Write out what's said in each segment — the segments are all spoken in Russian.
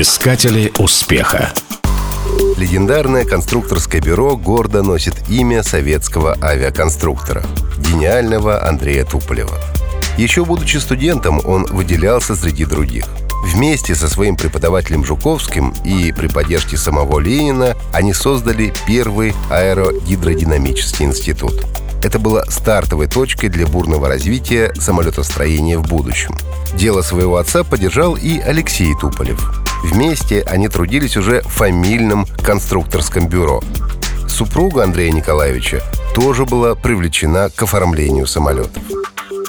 Искатели успеха. Легендарное конструкторское бюро гордо носит имя советского авиаконструктора – гениального Андрея Туполева. Еще будучи студентом, он выделялся среди других. Вместе со своим преподавателем Жуковским и при поддержке самого Ленина они создали первый аэрогидродинамический институт. Это было стартовой точкой для бурного развития самолетостроения в будущем. Дело своего отца поддержал и Алексей Туполев. Вместе они трудились уже в фамильном конструкторском бюро. Супруга Андрея Николаевича тоже была привлечена к оформлению самолетов.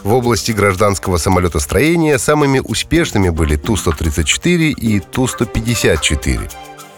В области гражданского самолетостроения самыми успешными были Ту-134 и Ту-154.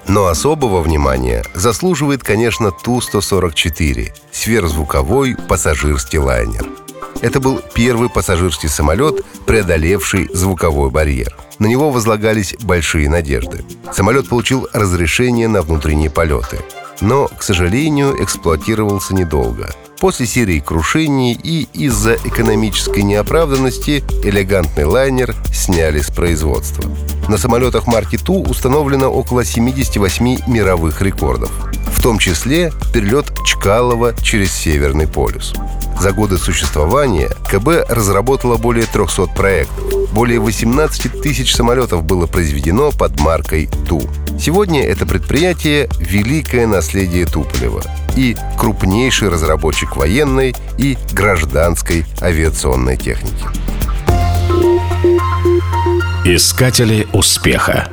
Но особого внимания заслуживает, конечно, Ту-144 – сверхзвуковой пассажирский лайнер. Это был первый пассажирский самолет, преодолевший звуковой барьер. На него возлагались большие надежды. Самолет получил разрешение на внутренние полеты. Но, к сожалению, эксплуатировался недолго. После серии крушений и из-за экономической неоправданности элегантный лайнер сняли с производства. На самолетах марки Ту установлено около 78 мировых рекордов, в том числе перелет Чкалова через Северный полюс. За годы существования КБ разработала более 300 проектов. Более 18 тысяч самолетов было произведено под маркой Ту. Сегодня это предприятие – великое наследие Туполева и крупнейший разработчик военной и гражданской авиационной техники. Искатели успеха.